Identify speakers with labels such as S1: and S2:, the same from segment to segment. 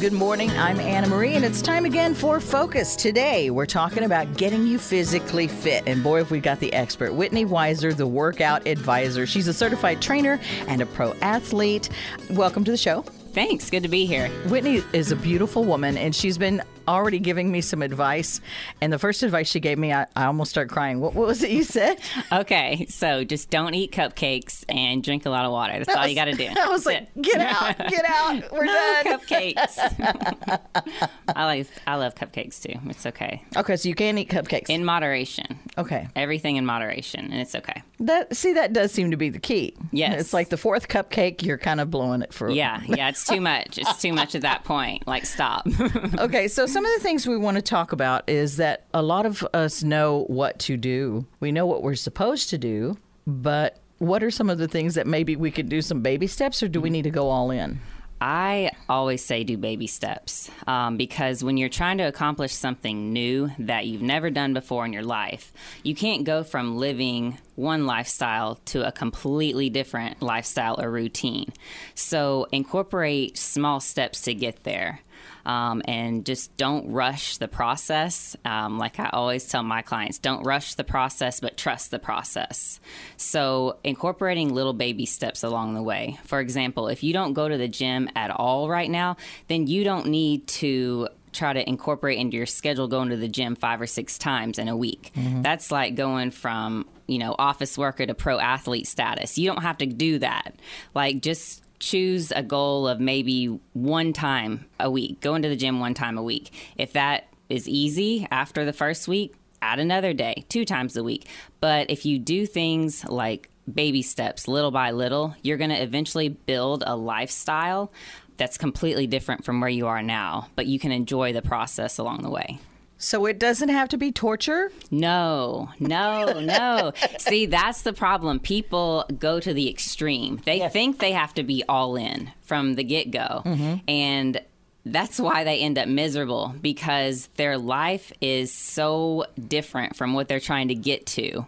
S1: Good morning. I'm Anna Marie, and it's time again for Focus. Today, we're talking about getting you physically fit. And boy, if we got the expert, Whitney Weiser, the workout advisor. She's a certified trainer and a pro athlete. Welcome to the show.
S2: Thanks. Good to be here.
S1: Whitney is a beautiful woman, and she's been already giving me some advice. And the first advice she gave me, I, I almost started crying. What, what, was it you said?
S2: Okay, so just don't eat cupcakes and drink a lot of water. That's that all was, you got to do.
S1: I was That's like, it. get out, get out. We're
S2: no
S1: done.
S2: cupcakes. I like, I love cupcakes too. It's okay.
S1: Okay, so you can't eat cupcakes
S2: in moderation.
S1: Okay,
S2: everything in moderation, and it's okay.
S1: That see, that does seem to be the key.
S2: Yes,
S1: it's like the fourth cupcake, you're kind of blowing it for.
S2: Yeah, yeah, it's too much. It's too much at that point. Like, stop.
S1: okay, so some of the things we want to talk about is that a lot of us know what to do. We know what we're supposed to do, but what are some of the things that maybe we could do some baby steps, or do we need to go all in?
S2: I always say do baby steps um, because when you're trying to accomplish something new that you've never done before in your life, you can't go from living one lifestyle to a completely different lifestyle or routine. So incorporate small steps to get there um, and just don't rush the process. Um, like I always tell my clients, don't rush the process, but trust the process. So, incorporating little baby steps along the way. For example, if you don't go to the gym at all right now, then you don't need to try to incorporate into your schedule going to the gym five or six times in a week. Mm-hmm. That's like going from, you know, office worker to pro athlete status. You don't have to do that. Like just choose a goal of maybe one time a week, going to the gym one time a week. If that is easy after the first week, add another day, two times a week. But if you do things like baby steps, little by little, you're going to eventually build a lifestyle that's completely different from where you are now, but you can enjoy the process along the way.
S1: So it doesn't have to be torture?
S2: No, no, no. See, that's the problem. People go to the extreme. They yes. think they have to be all in from the get go. Mm-hmm. And that's why they end up miserable because their life is so different from what they're trying to get to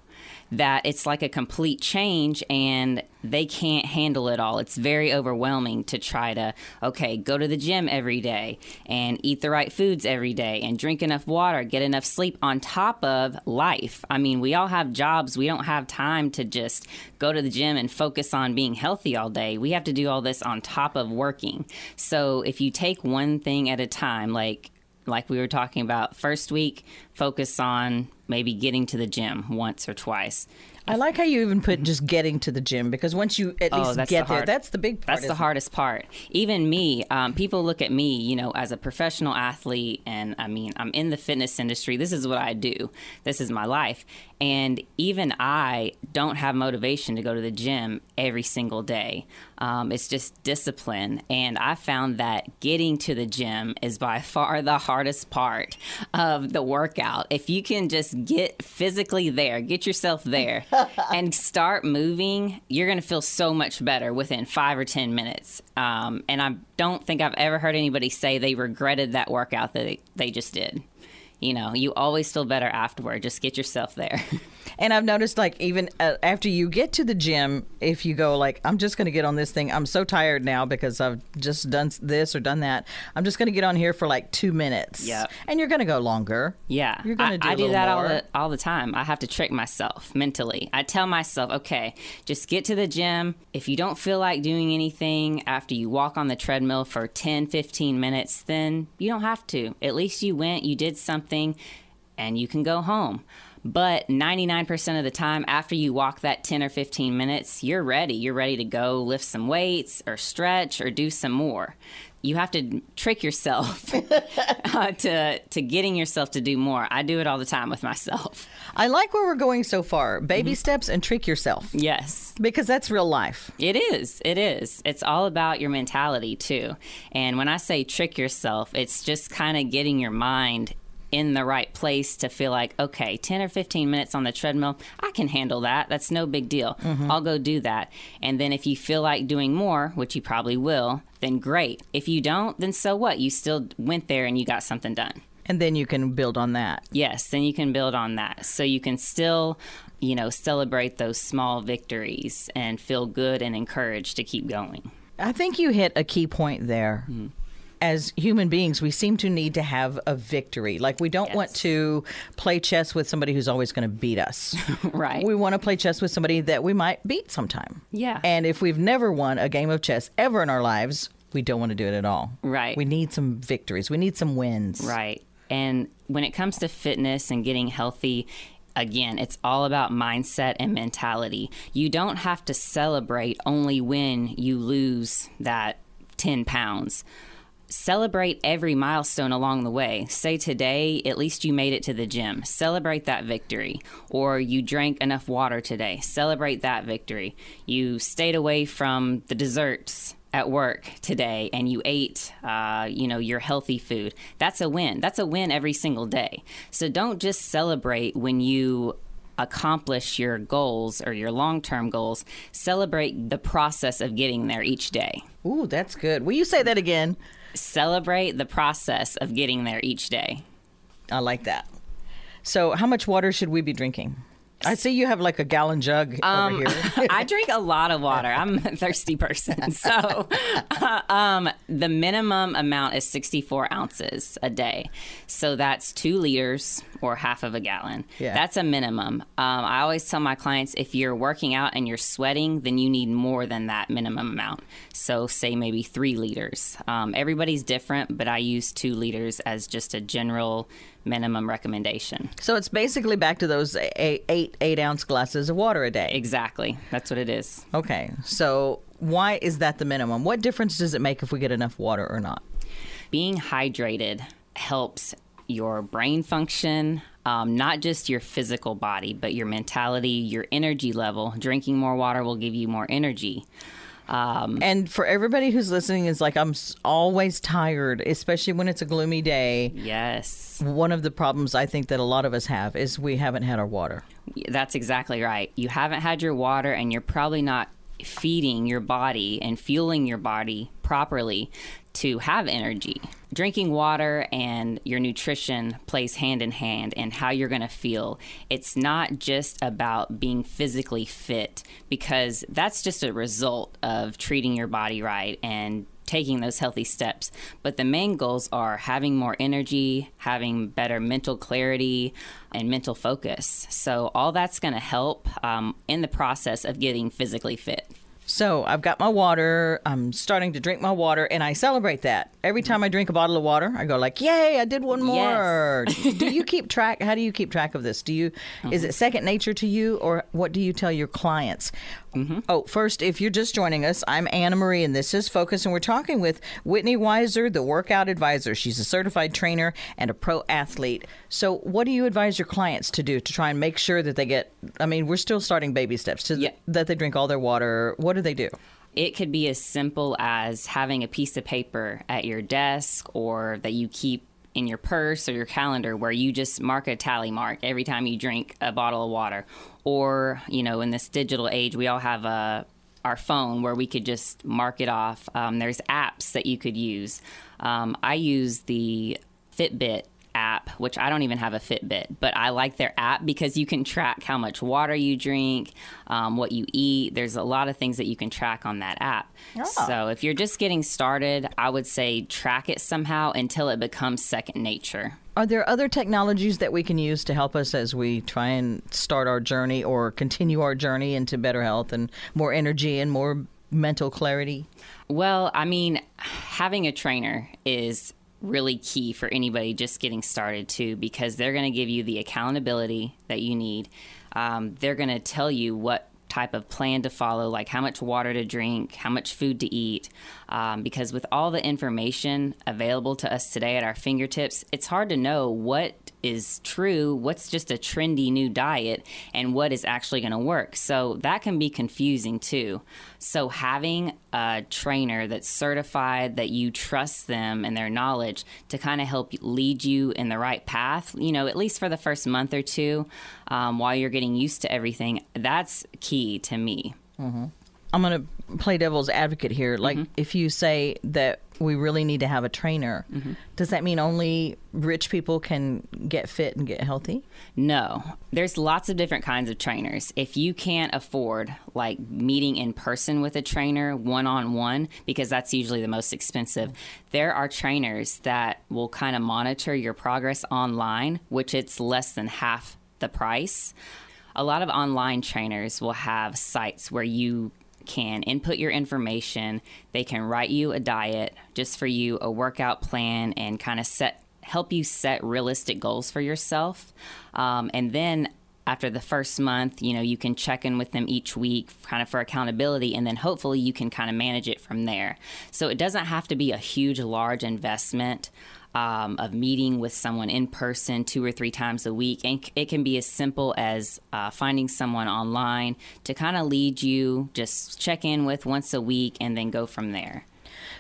S2: that it's like a complete change and they can't handle it all. It's very overwhelming to try to, okay, go to the gym every day and eat the right foods every day and drink enough water, get enough sleep on top of life. I mean, we all have jobs. We don't have time to just go to the gym and focus on being healthy all day. We have to do all this on top of working. So if you take one thing at a time, like like we were talking about first week, focus on maybe getting to the gym once or twice.
S1: I like how you even put just getting to the gym because once you at oh, least get the there, that's the big
S2: part. That's the hardest it? part. Even me, um, people look at me, you know, as a professional athlete, and I mean, I'm in the fitness industry. This is what I do. This is my life, and even I don't have motivation to go to the gym every single day. Um, it's just discipline. And I found that getting to the gym is by far the hardest part of the workout. If you can just get physically there, get yourself there, and start moving, you're going to feel so much better within five or 10 minutes. Um, and I don't think I've ever heard anybody say they regretted that workout that they, they just did you know, you always feel better afterward. Just get yourself there.
S1: and I've noticed, like, even uh, after you get to the gym, if you go, like, I'm just going to get on this thing, I'm so tired now because I've just done this or done that. I'm just going to get on here for like two minutes.
S2: Yeah.
S1: And you're going to go longer.
S2: Yeah.
S1: You're going to do
S2: I,
S1: I do
S2: that
S1: more.
S2: all the, all the time. I have to trick myself mentally. I tell myself, okay, just get to the gym. If you don't feel like doing anything after you walk on the treadmill for 10, 15 minutes, then you don't have to. At least you went, you did something and you can go home. But 99% of the time, after you walk that 10 or 15 minutes, you're ready. You're ready to go lift some weights or stretch or do some more. You have to trick yourself uh, to to getting yourself to do more. I do it all the time with myself.
S1: I like where we're going so far. Baby mm-hmm. steps and trick yourself.
S2: Yes.
S1: Because that's real life.
S2: It is. It is. It's all about your mentality too. And when I say trick yourself, it's just kind of getting your mind in the right place to feel like, okay, 10 or 15 minutes on the treadmill, I can handle that. That's no big deal. Mm-hmm. I'll go do that. And then if you feel like doing more, which you probably will, then great. If you don't, then so what? You still went there and you got something done.
S1: And then you can build on that.
S2: Yes, then you can build on that. So you can still, you know, celebrate those small victories and feel good and encouraged to keep going.
S1: I think you hit a key point there. Mm-hmm as human beings, we seem to need to have a victory. Like we don't
S2: Yes.
S1: want to play chess with somebody who's always going to beat us.
S2: Right.
S1: We want to play chess with somebody that we might beat sometime.
S2: Yeah.
S1: And if we've never won a game of chess ever in our lives, we don't want to do it at all.
S2: Right.
S1: We need some victories. We need some wins.
S2: Right. And when it comes to fitness and getting healthy, again, it's all about mindset and mentality. You don't have to celebrate only when you lose that 10 pounds. Celebrate every milestone along the way. Say today, at least you made it to the gym. Celebrate that victory. Or you drank enough water today. Celebrate that victory. You stayed away from the desserts at work today and you ate uh, you know your healthy food that's a win that's a win every single day so don't just celebrate when you accomplish your goals or your long-term goals celebrate the process of getting there each day
S1: Ooh, that's good. Will you say that again?
S2: Celebrate the process of getting there each day
S1: I like that. So, how much water should we be drinking? I see you have like a gallon jug
S2: Um,
S1: over here.
S2: I drink a lot of water. I'm a thirsty person. So, um, the minimum amount is 64 ounces a day. So, that's two liters or half of a gallon.
S1: Yeah.
S2: That's a minimum. Um, I always tell my clients if you're working out and you're sweating, then you need more than that minimum amount. So, say maybe three liters. Um, everybody's different, but I use two liters as just a general minimum recommendation.
S1: So it's basically back to those eight, eight, eight ounce glasses of water a day.
S2: Exactly. That's what it is.
S1: Okay. So why is that the minimum? What difference does it make if we get enough water or not?
S2: being hydrated helps your brain function, um, not just your physical body, but your mentality, your energy level. Drinking more water will give you more energy. Um,
S1: And for everybody who's listening, is like I'm always tired, especially when it's a gloomy day.
S2: yes,
S1: One of the problems I think that a lot of us have is we haven't had our water.
S2: that's exactly right. You haven't had your water, and you're probably not feeding your body and fueling your body properly to have energy. Drinking water and your nutrition plays hand in hand and how you're going to feel. It's not just about being physically fit because that's just a result of treating your body right and taking those healthy steps. But the main goals are having more energy, having better mental clarity, and mental focus. So, all that's going to help um, in the process of getting physically fit.
S1: So I've got my water. I'm starting to drink my water, and I celebrate that every time I drink a bottle of water. I go like, "Yay! I did one more." do you keep track? How do you keep track of this? Do you? Is it second nature to you, or what do you tell your clients? Mm-hmm. Oh, first, if you're just joining us, I'm Anna Marie, and this is Focus, and we're talking with Whitney Weiser, the workout advisor. She's a certified trainer and a pro athlete. So, what do you advise your clients to do to try and make sure that they get? I mean, we're still starting baby steps to
S2: Yeah.
S1: that they drink all their water. What do they do?
S2: It could be as simple as having a piece of paper at your desk or that you keep in your purse or your calendar where you just mark a tally mark every time you drink a bottle of water. Or, you know, in this digital age, we all have a our phone where we could just mark it off. Um, there's apps that you could use. Um, I use the Fitbit app, which I don't even have a Fitbit, but I like their app because you can track how much water you drink, um, what you eat. There's a lot of things that you can track on that app. So if you're just getting started, I would say track it somehow until it becomes second nature.
S1: Are there other technologies that we can use to help us as we try and start our journey or continue our journey into better health and more energy and more mental clarity?
S2: Well, I mean, having a trainer is really key for anybody just getting started too, because they're going to give you the accountability that you need. Um, they're going to tell you what type of plan to follow, like how much water to drink, how much food to eat. Um, because with all the information available to us today at our fingertips, it's hard to know what is true, what's just a trendy new diet, and what is actually going to work. So that can be confusing too. So having a trainer that's certified, that you trust them and their knowledge to kind of help lead you in the right path, you know, at least for the first month or two um, while you're getting used to everything, that's key to me.
S1: I'm going to play devil's advocate here. Like,
S2: Mm-hmm.
S1: if you say that we really need to have a trainer,
S2: Mm-hmm.
S1: does that mean only rich people can get fit and get healthy?
S2: No, there's lots of different kinds of trainers. If you can't afford like meeting in person with a trainer one on one, because that's usually the most expensive, there are trainers that will kind of monitor your progress online, which it's less than half the price. A lot of online trainers will have sites where you can input your information. They can write you a diet just for you, a workout plan, and kind of set help you set realistic goals for yourself. Um, and then after the first month, you know, you can check in with them each week kind of for accountability, and then hopefully you can kind of manage it from there. So it doesn't have to be a huge, large investment. Um, of meeting with someone in person two or three times a week. And it can be as simple as uh, finding someone online to kind of lead you, just check in with once a week, and then go from there.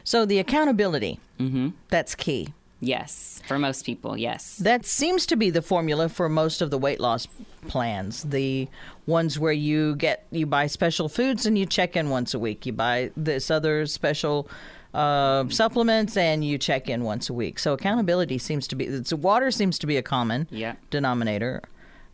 S1: So the accountability,
S2: Mm-hmm.
S1: that's key.
S2: Yes, for most people, yes.
S1: That seems to be the formula for most of the weight loss plans. The ones where you get you buy special foods and you check in once a week. You buy this other special uh, supplements and you check in once a week. So accountability seems to be. It's, water seems to be a common
S2: Yeah.
S1: denominator.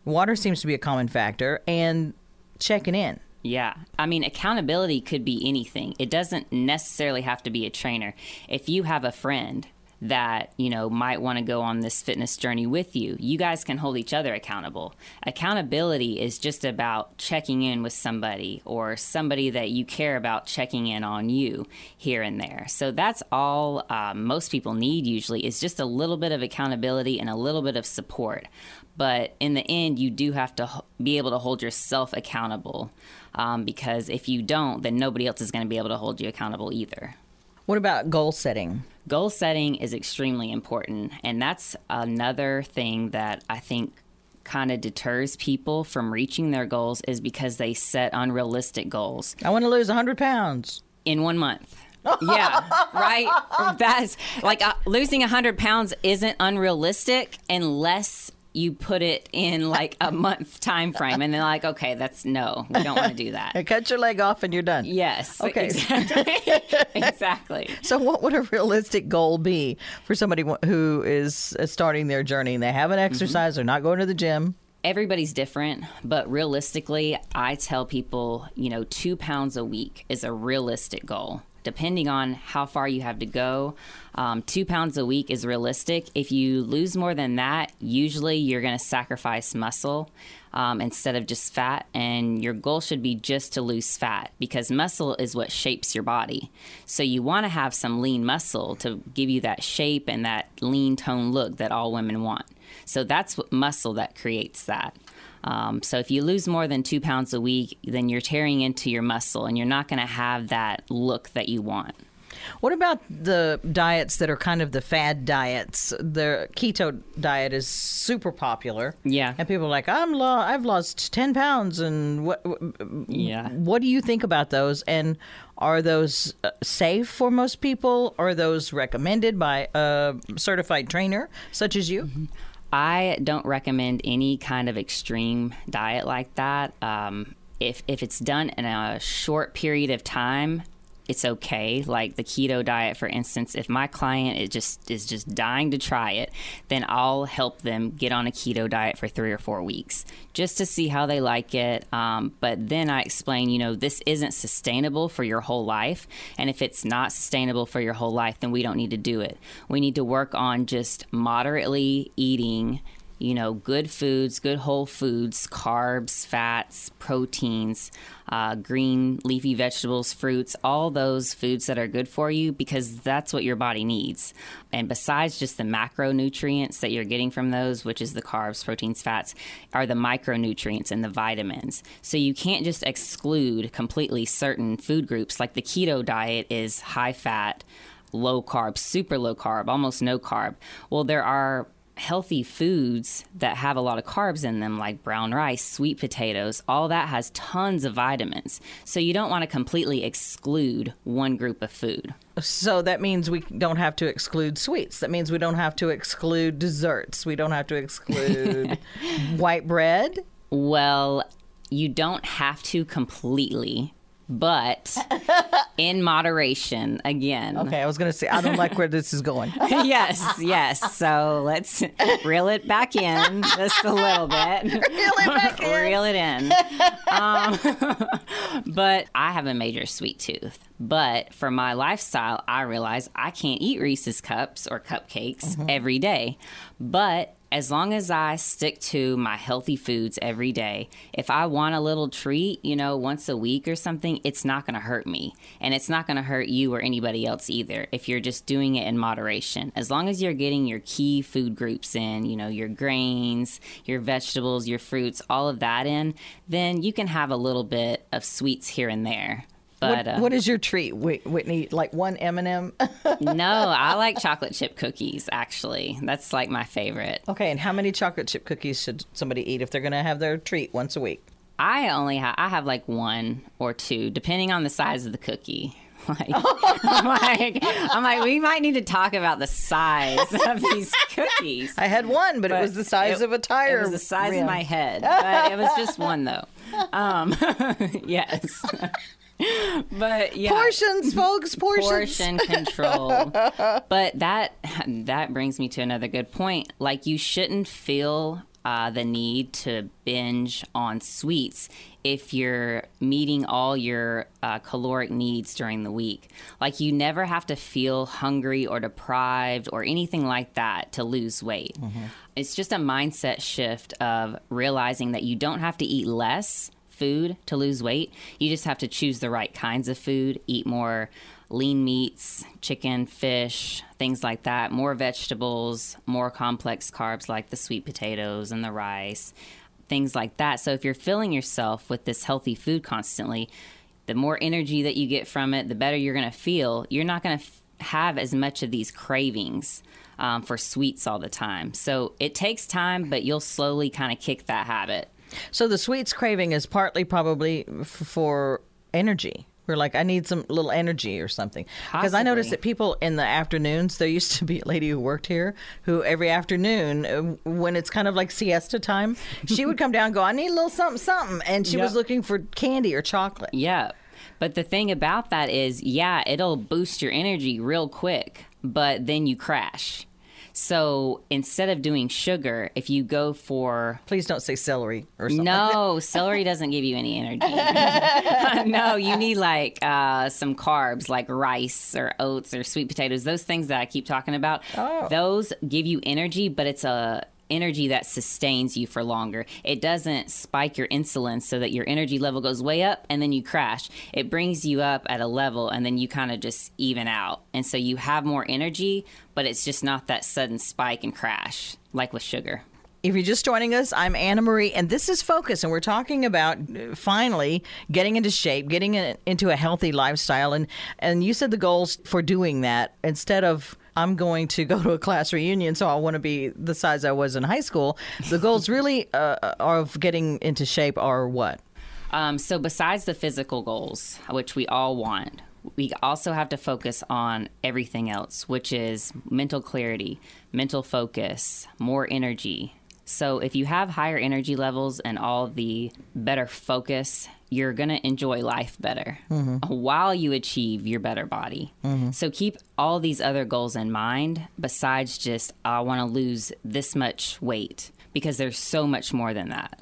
S1: Water seems to be a common factor, and checking in.
S2: Yeah. I mean, accountability could be anything. It doesn't necessarily have to be a trainer. If you have a friend that, you know, might want to go on this fitness journey with you, you guys can hold each other accountable. Accountability is just about checking in with somebody or somebody that you care about checking in on you here and there. So that's all uh, most people need usually is just a little bit of accountability and a little bit of support. But in the end, you do have to be able to hold yourself accountable um, because if you don't, then nobody else is going to be able to hold you accountable either.
S1: What about goal setting?
S2: Goal setting is extremely important, and that's another thing that I think kind of deters people from reaching their goals is because they set unrealistic goals
S1: I want to lose 100 pounds.
S2: in one month. yeah, right. That's like uh, losing 100 pounds isn't unrealistic unless you put it in like a month time frame and they're like okay that's no we don't want to do that
S1: Cut your leg off and you're done.
S2: yes
S1: Okay.
S2: exactly exactly
S1: So, what would a realistic goal be for somebody who is uh, starting their journey and they haven't exercised, they're not going to the gym?
S2: everybody's different, but realistically, I tell people, you know, two pounds a week is a realistic goal. Depending on how far you have to go, um, two pounds a week is realistic. If you lose more than that, usually you're going to sacrifice muscle um, instead of just fat, and your goal should be just to lose fat because muscle is what shapes your body. So you want to have some lean muscle to give you that shape and that lean tone look that all women want. So that's what muscle that creates that. Um, so if you lose more than two pounds a week, then you're tearing into your muscle and you're not going to have that look that you want.
S1: What about the diets that are kind of the fad diets? The keto diet is super popular.
S2: Yeah.
S1: And people are like, I'm lo- I've lost 10 pounds. And what,
S2: Yeah.
S1: what do you think about those? And are those uh, safe for most people? Are those recommended by a certified trainer such as you?
S2: I don't recommend any kind of extreme diet like that. Um, if if it's done in a short period of time, it's okay. Like the keto diet, for instance, if my client is just is just dying to try it, then I'll help them get on a keto diet for three or four weeks just to see how they like it. Um, but then I explain, you know, this isn't sustainable for your whole life, and if it's not sustainable for your whole life, then we don't need to do it. We need to work on just moderately eating you know, good foods, good whole foods, carbs, fats, proteins, uh, green leafy vegetables, fruits, all those foods that are good for you because that's what your body needs. And besides just the macronutrients that you're getting from those, which is the carbs, proteins, fats, are the micronutrients and the vitamins. So you can't just exclude completely certain food groups. Like the keto diet is high fat, low carb, super low carb, almost no carb. Well, there are healthy foods that have a lot of carbs in them, like brown rice, sweet potatoes, all that has tons of vitamins. So you don't want to completely exclude one group of food.
S1: So that means we don't have to exclude sweets. That means we don't have to exclude desserts. We don't have to exclude white bread.
S2: Well, you don't have to completely. But in moderation again.
S1: Okay, I was going to say, I don't like where this is going.
S2: yes, yes. So let's reel it back in just a little bit. Reel
S1: it back in.
S2: Reel it in. Um, but I have a major sweet tooth. But for my lifestyle, I realize I can't eat Reese's cups or cupcakes
S1: Mm-hmm.
S2: every day. But as long as I stick to my healthy foods every day, if I want a little treat, you know, once a week or something, it's not going to hurt me. And it's not going to hurt you or anybody else either if you're just doing it in moderation. As long as you're getting your key food groups in, you know, your grains, your vegetables, your fruits, all of that in, then you can have a little bit of sweets here and there. But
S1: What,
S2: uh,
S1: what is your treat, Whitney? Like one M&M?
S2: no, I like chocolate chip cookies. Actually, that's like my favorite.
S1: okay, and how many chocolate chip cookies should somebody eat if they're going to have their treat once a week?
S2: I only have I have like one or two, depending on the size of the cookie. Like, I'm like, I'm like, we might need to talk about the size of these cookies.
S1: I had one, but, it was the size
S2: it-
S1: of a tire.
S2: It was the size
S1: rim.
S2: of my head, but it was just one though. Um, yes, but yeah,
S1: Portions, folks, portions.
S2: portion control. but that that brings me to another good point. Like you shouldn't feel uh, the need to binge on sweets if you're meeting all your uh, caloric needs during the week. Like you never have to feel hungry or deprived or anything like that to lose weight. It's just a mindset shift of realizing that you don't have to eat less food to lose weight. You just have to choose the right kinds of food, eat more lean meats, chicken, fish, things like that, more vegetables, more complex carbs like the sweet potatoes and the rice, things like that. So if you're filling yourself with this healthy food constantly, the more energy that you get from it, the better you're going to feel. You're not going to f- have as much of these cravings um, for sweets all the time. So it takes time, but you'll slowly kind of kick that habit.
S1: So the sweets craving is partly probably f- for energy. We're like, I need some little energy or something. Because I noticed that people in the afternoons, there used to be a lady who worked here who every afternoon, uh, when it's kind of like siesta time, she would come down and go, I need a little something, something. And she was looking for candy or chocolate.
S2: Yeah. But the thing about that is, yeah, it'll boost your energy real quick, but then you crash. So instead of doing sugar, if you go for
S1: Please don't say celery or something.
S2: no, celery doesn't give you any energy. no, you need like uh, some carbs, like rice or oats or sweet potatoes. Those things that I keep talking about.
S1: Oh.
S2: Those give you energy, but it's a energy that sustains you for longer. It doesn't spike your insulin so that your energy level goes way up and then you crash. It brings you up at a level and then you kind of just even out. And so you have more energy, but it's just not that sudden spike and crash like with sugar.
S1: If you're just joining us, I'm Anna Marie, and this is Focus, and we're talking about uh, finally getting into shape, getting into a healthy lifestyle, and and you said the goals for doing that instead of I'm going to go to a class reunion, so I want to be the size I was in high school. The goals really uh, of getting into shape are what?
S2: Um, so, besides the physical goals, which we all want, we also have to focus on everything else, which is mental clarity, mental focus, more energy. So, if you have higher energy levels and all the better focus, you're going to enjoy life better while you achieve your better body. So, keep all these other goals in mind besides just, I want to lose this much weight because there's so much more than that.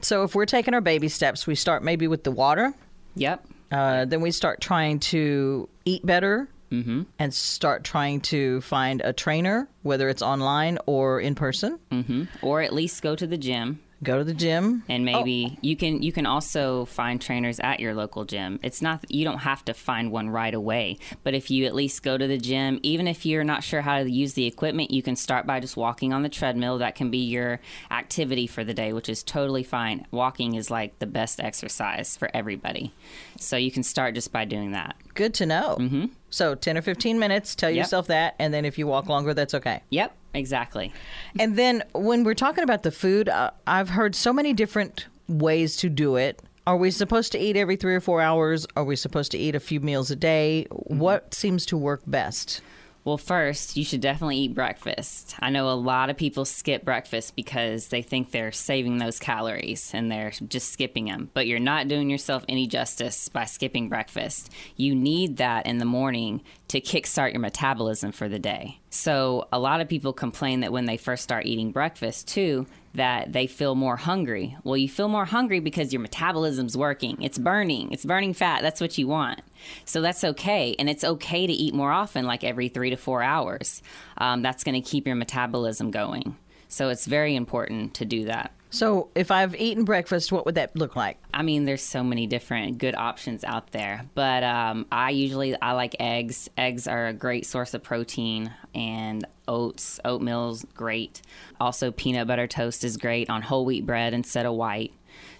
S1: So if we're taking our baby steps, we start maybe with the water.
S2: Yep.
S1: Uh, then we start trying to eat better and start trying to find a trainer, whether it's online or in person.
S2: hmm Or at least go to the gym.
S1: Go to the gym.
S2: and maybe you can you can also find trainers at your local gym it's not you don't have to find one right away but if you at least go to the gym even if you're not sure how to use the equipment you can start by just walking on the treadmill that can be your activity for the day which is totally fine walking is like the best exercise for everybody so you can start just by doing that
S1: Good to know. Mm-hmm. So 10 or 15 minutes, tell
S2: Yep.
S1: yourself that. And then if you walk longer, that's okay.
S2: yep exactly
S1: And then when we're talking about the food, uh, I've heard so many different ways to do it. Are we supposed to eat every three or four hours? Are we supposed to eat a few meals a day? What seems to work best?
S2: Well, first, you should definitely eat breakfast. I know a lot of people skip breakfast because they think they're saving those calories and they're just skipping them. But you're not doing yourself any justice by skipping breakfast. You need that in the morning to kickstart your metabolism for the day. So, a lot of people complain that when they first start eating breakfast, too, that they feel more hungry. Well, you feel more hungry because your metabolism's working. It's burning. It's burning fat. That's what you want. So that's okay. And it's okay to eat more often, like every three to four hours. Um, that's going to keep your metabolism going. So it's very important to do that.
S1: So, if I've eaten breakfast, what would that look like?
S2: I mean, there's so many different good options out there, but um, I usually I like eggs. Eggs are a great source of protein, and oats, oatmeal's great. Also, peanut butter toast is great on whole wheat bread instead of white.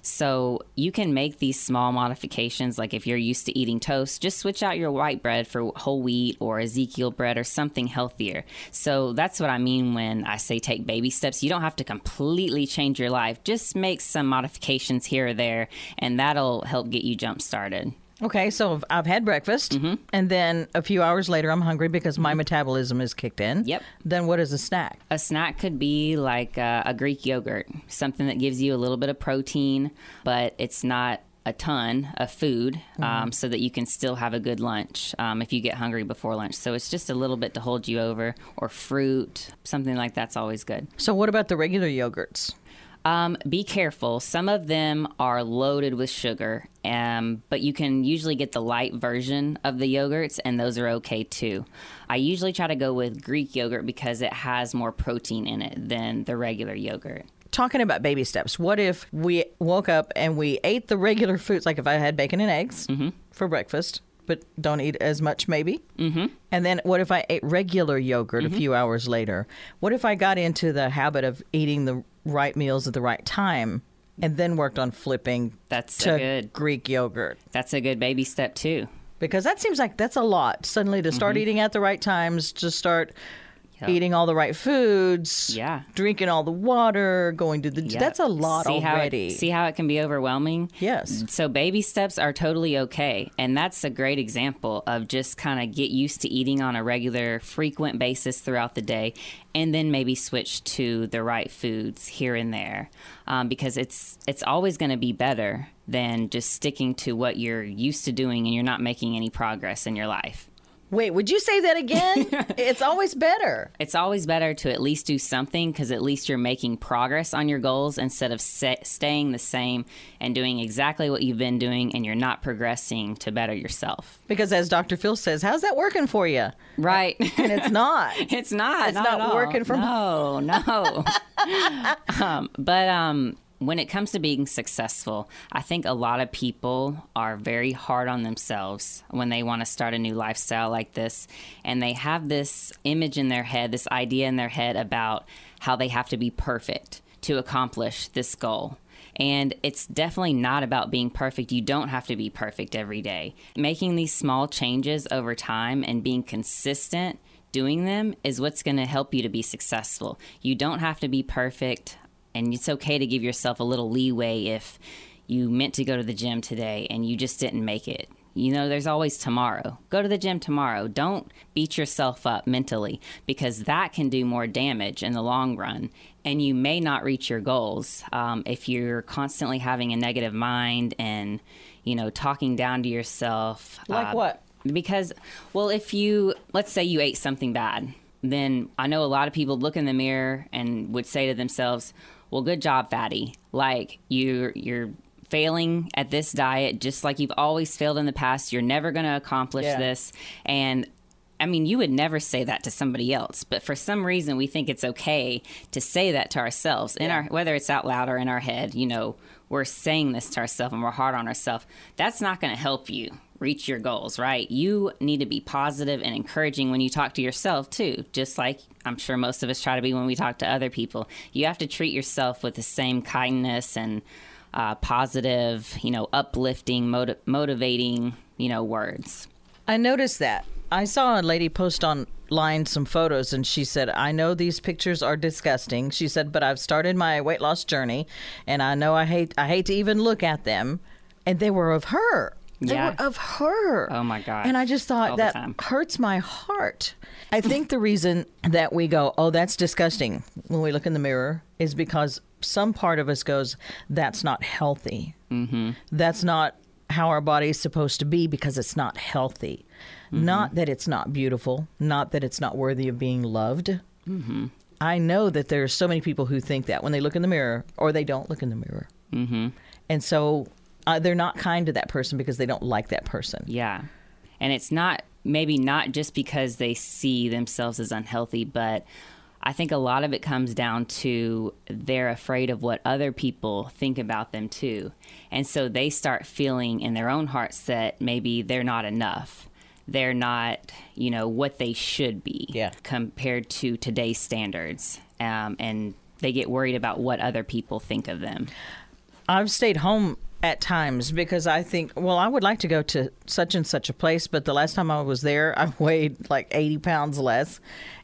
S2: So you can make these small modifications. Like if you're used to eating toast, just switch out your white bread for whole wheat or Ezekiel bread or something healthier. So that's what I mean when I say take baby steps. You don't have to completely change your life, just make some modifications here or there, and that'll help get you jump started.
S1: Okay, so I've had breakfast,
S2: Mm-hmm.
S1: and then a few hours later, I'm hungry because my metabolism is kicked in.
S2: Yep.
S1: Then what is a snack?
S2: A snack could be like uh, a Greek yogurt, something that gives you a little bit of protein, but it's not a ton of food um, so that you can still have a good lunch um, if you get hungry before lunch. So it's just a little bit to hold you over, or fruit, something like that's always good.
S1: So what about the regular yogurts?
S2: Um, be careful. Some of them are loaded with sugar, um, but you can usually get the light version of the yogurts, and those are okay too. I usually try to go with Greek yogurt because it has more protein in it than the regular yogurt.
S1: Talking about baby steps, what if we woke up and we ate the regular foods, like if I had bacon and eggs for breakfast, but don't eat as much maybe? Mm-hmm. And then what if I ate regular yogurt a few hours later? What if I got into the habit of eating the right meals at the right time and then worked on flipping
S2: That's
S1: to
S2: a good.
S1: Greek yogurt?
S2: That's a good baby step too.
S1: Because that seems like that's a lot suddenly to start eating at the right times, to start
S2: Yep.
S1: eating all the right foods,
S2: Yeah.
S1: drinking all the water, going to the
S2: Yeah.
S1: that's a lot
S2: see
S1: already.
S2: How it, see how it can be overwhelming?
S1: Yes.
S2: So baby steps are totally okay. And that's a great example of just kind of get used to eating on a regular, frequent basis throughout the day and then maybe switch to the right foods here and there. Um, because it's it's always going to be better than just sticking to what you're used to doing and you're not making any progress in your life.
S1: Wait, would you say that again? it's always better.
S2: It's always better to at least do something because at least you're making progress on your goals instead of staying the same and doing exactly what you've been doing and you're not progressing to better yourself.
S1: Because as Dr. Phil says, how's that working for you?
S2: Right.
S1: And it's not.
S2: it's not.
S1: It's
S2: not,
S1: not working for-
S2: No, no. um, but um, when it comes to being successful, I think a lot of people are very hard on themselves when they want to start a new lifestyle like this. And they have this image in their head, this idea in their head about how they have to be perfect to accomplish this goal. And it's definitely not about being perfect. You don't have to be perfect every day. Making these small changes over time and being consistent doing them is what's going to help you to be successful. You don't have to be perfect, and it's okay to give yourself a little leeway if you meant to go to the gym today and you just didn't make it. You know, there's always tomorrow. Go to the gym tomorrow. Don't beat yourself up mentally because that can do more damage in the long run. And you may not reach your goals um, if you're constantly having a negative mind and, you know, talking down to yourself.
S1: Like
S2: uh,
S1: what?
S2: because, well, if you, let's say you ate something bad, then I know a lot of people look in the mirror and would say to themselves, well, good job, fatty. Like, you're, you're, failing at this diet just like you've always failed in the past you're never going to accomplish
S1: Yeah.
S2: this and I mean, you would never say that to somebody else, but for some reason we think it's okay to say that to ourselves in our whether it's out loud or in our head, you know, we're saying this to ourselves and we're hard on ourselves. That's not going to help you reach your goals, right? You need to be positive and encouraging when you talk to yourself too, just like I'm sure most of us try to be when we talk to other people. You have to treat yourself with the same kindness and uh, positive, you know, uplifting, motiv- motivating, you know, words.
S1: I noticed that. I saw a lady post online some photos and she said, I know these pictures are disgusting. She said, but I've started my weight loss journey and I know I hate I hate to even look at them. And they were of her. They
S2: Yeah.
S1: were of her.
S2: Oh, my God.
S1: And I just thought
S2: All
S1: that hurts my heart. I think the reason that we go, oh, that's disgusting when we look in the mirror is because some part of us goes, that's not healthy. Mm-hmm. That's not how our body is supposed to be because it's not healthy.
S2: Mm-hmm.
S1: Not that it's not beautiful, not that it's not worthy of being loved.
S2: Mm-hmm.
S1: I know that there are so many people who think that when they look in the mirror or they don't look in the mirror.
S2: Mm-hmm.
S1: And so uh, they're not kind to that person because they don't like that person.
S2: Yeah. And it's not maybe not just because they see themselves as unhealthy, but I think a lot of it comes down to they're afraid of what other people think about them too. And so they start feeling in their own hearts that maybe they're not enough. They're not, you know, what they should be
S1: Yeah.
S2: compared to today's standards. Um, and they get worried about what other people think of them.
S1: I've stayed home at times because I think, well, I would like to go to such and such a place, but the last time I was there, I weighed like 80 pounds less.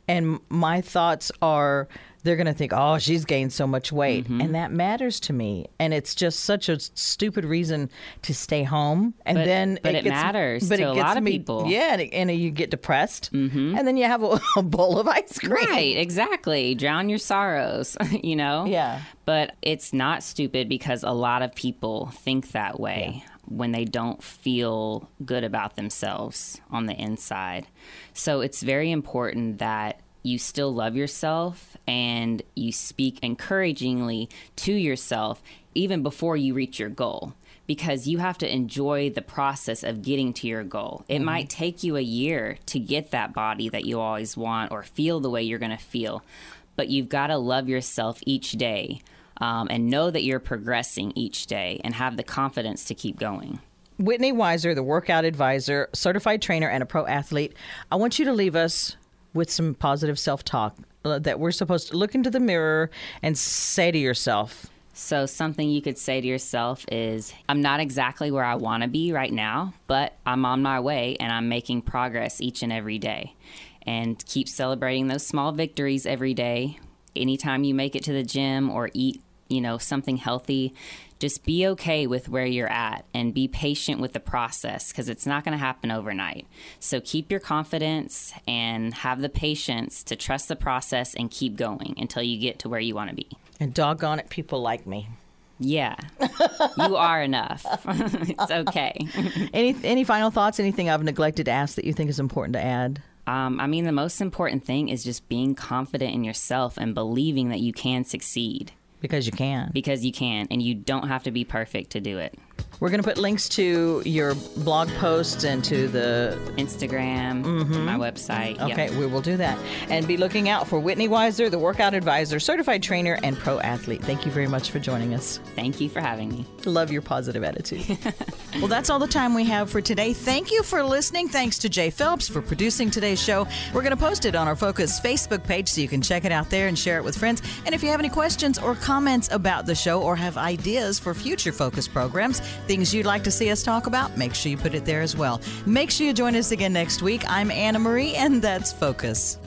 S1: And my thoughts are, they're going to think, oh, she's gained so much weight.
S2: Mm-hmm.
S1: And that matters to me. And it's just such a stupid reason to stay home. And
S2: But-
S1: then
S2: but it matters to a
S1: gets
S2: lot of
S1: me-
S2: people.
S1: Yeah. And, it- and you get depressed. And then you have a, a bowl of ice cream.
S2: Right, exactly. Drown your sorrows, you know?
S1: Yeah.
S2: But it's not stupid because a lot of people think that way when they don't feel good about themselves on the inside. So it's very important that you still love yourself and you speak encouragingly to yourself even before you reach your goal because you have to enjoy the process of getting to your goal. It might take you a year to get that body that you always want or feel the way you're going to feel, but you've got to love yourself each day um, and know that you're progressing each day and have the confidence to keep going.
S1: Whitney Weiser, the workout advisor, certified trainer, and a pro athlete. I want you to leave us with some positive self talk uh, that we're supposed to look into the mirror and say to yourself,
S2: So, something you could say to yourself is I'm not exactly where I want to be right now, but I'm on my way and I'm making progress each and every day. And keep celebrating those small victories every day. Anytime you make it to the gym or eat, you know, something healthy, just be okay with where you're at and be patient with the process because it's not going to happen overnight. So keep your confidence and have the patience to trust the process and keep going until you get to where you want to be.
S1: and doggone it, people like me.
S2: Yeah, you are enough. it's okay.
S1: Any any final thoughts? Anything I've neglected to ask that you think is important to add?
S2: Um, I mean, the most important thing is just being confident in yourself and believing that you can succeed
S1: Because you can.
S2: because you can, and you don't have to be perfect to do it.
S1: We're going to put links to your blog posts and to the.
S2: Instagram, my mm-hmm. website.
S1: Okay, we will do that. And be looking out for Whitney Weiser, the workout advisor, certified trainer, and pro athlete. Thank you very much for joining us.
S2: Thank you for having me.
S1: Love your positive attitude. well, that's all the time we have for today. Thank you for listening. Thanks to Jay Phelps for producing today's show. We're going to post it on our Focus Facebook page so you can check it out there and share it with friends. And if you have any questions or comments about the show or have ideas for future Focus programs, things you'd like to see us talk about, make sure you put it there as well. Make sure you join us again next week. I'm Anna Marie, and that's Focus.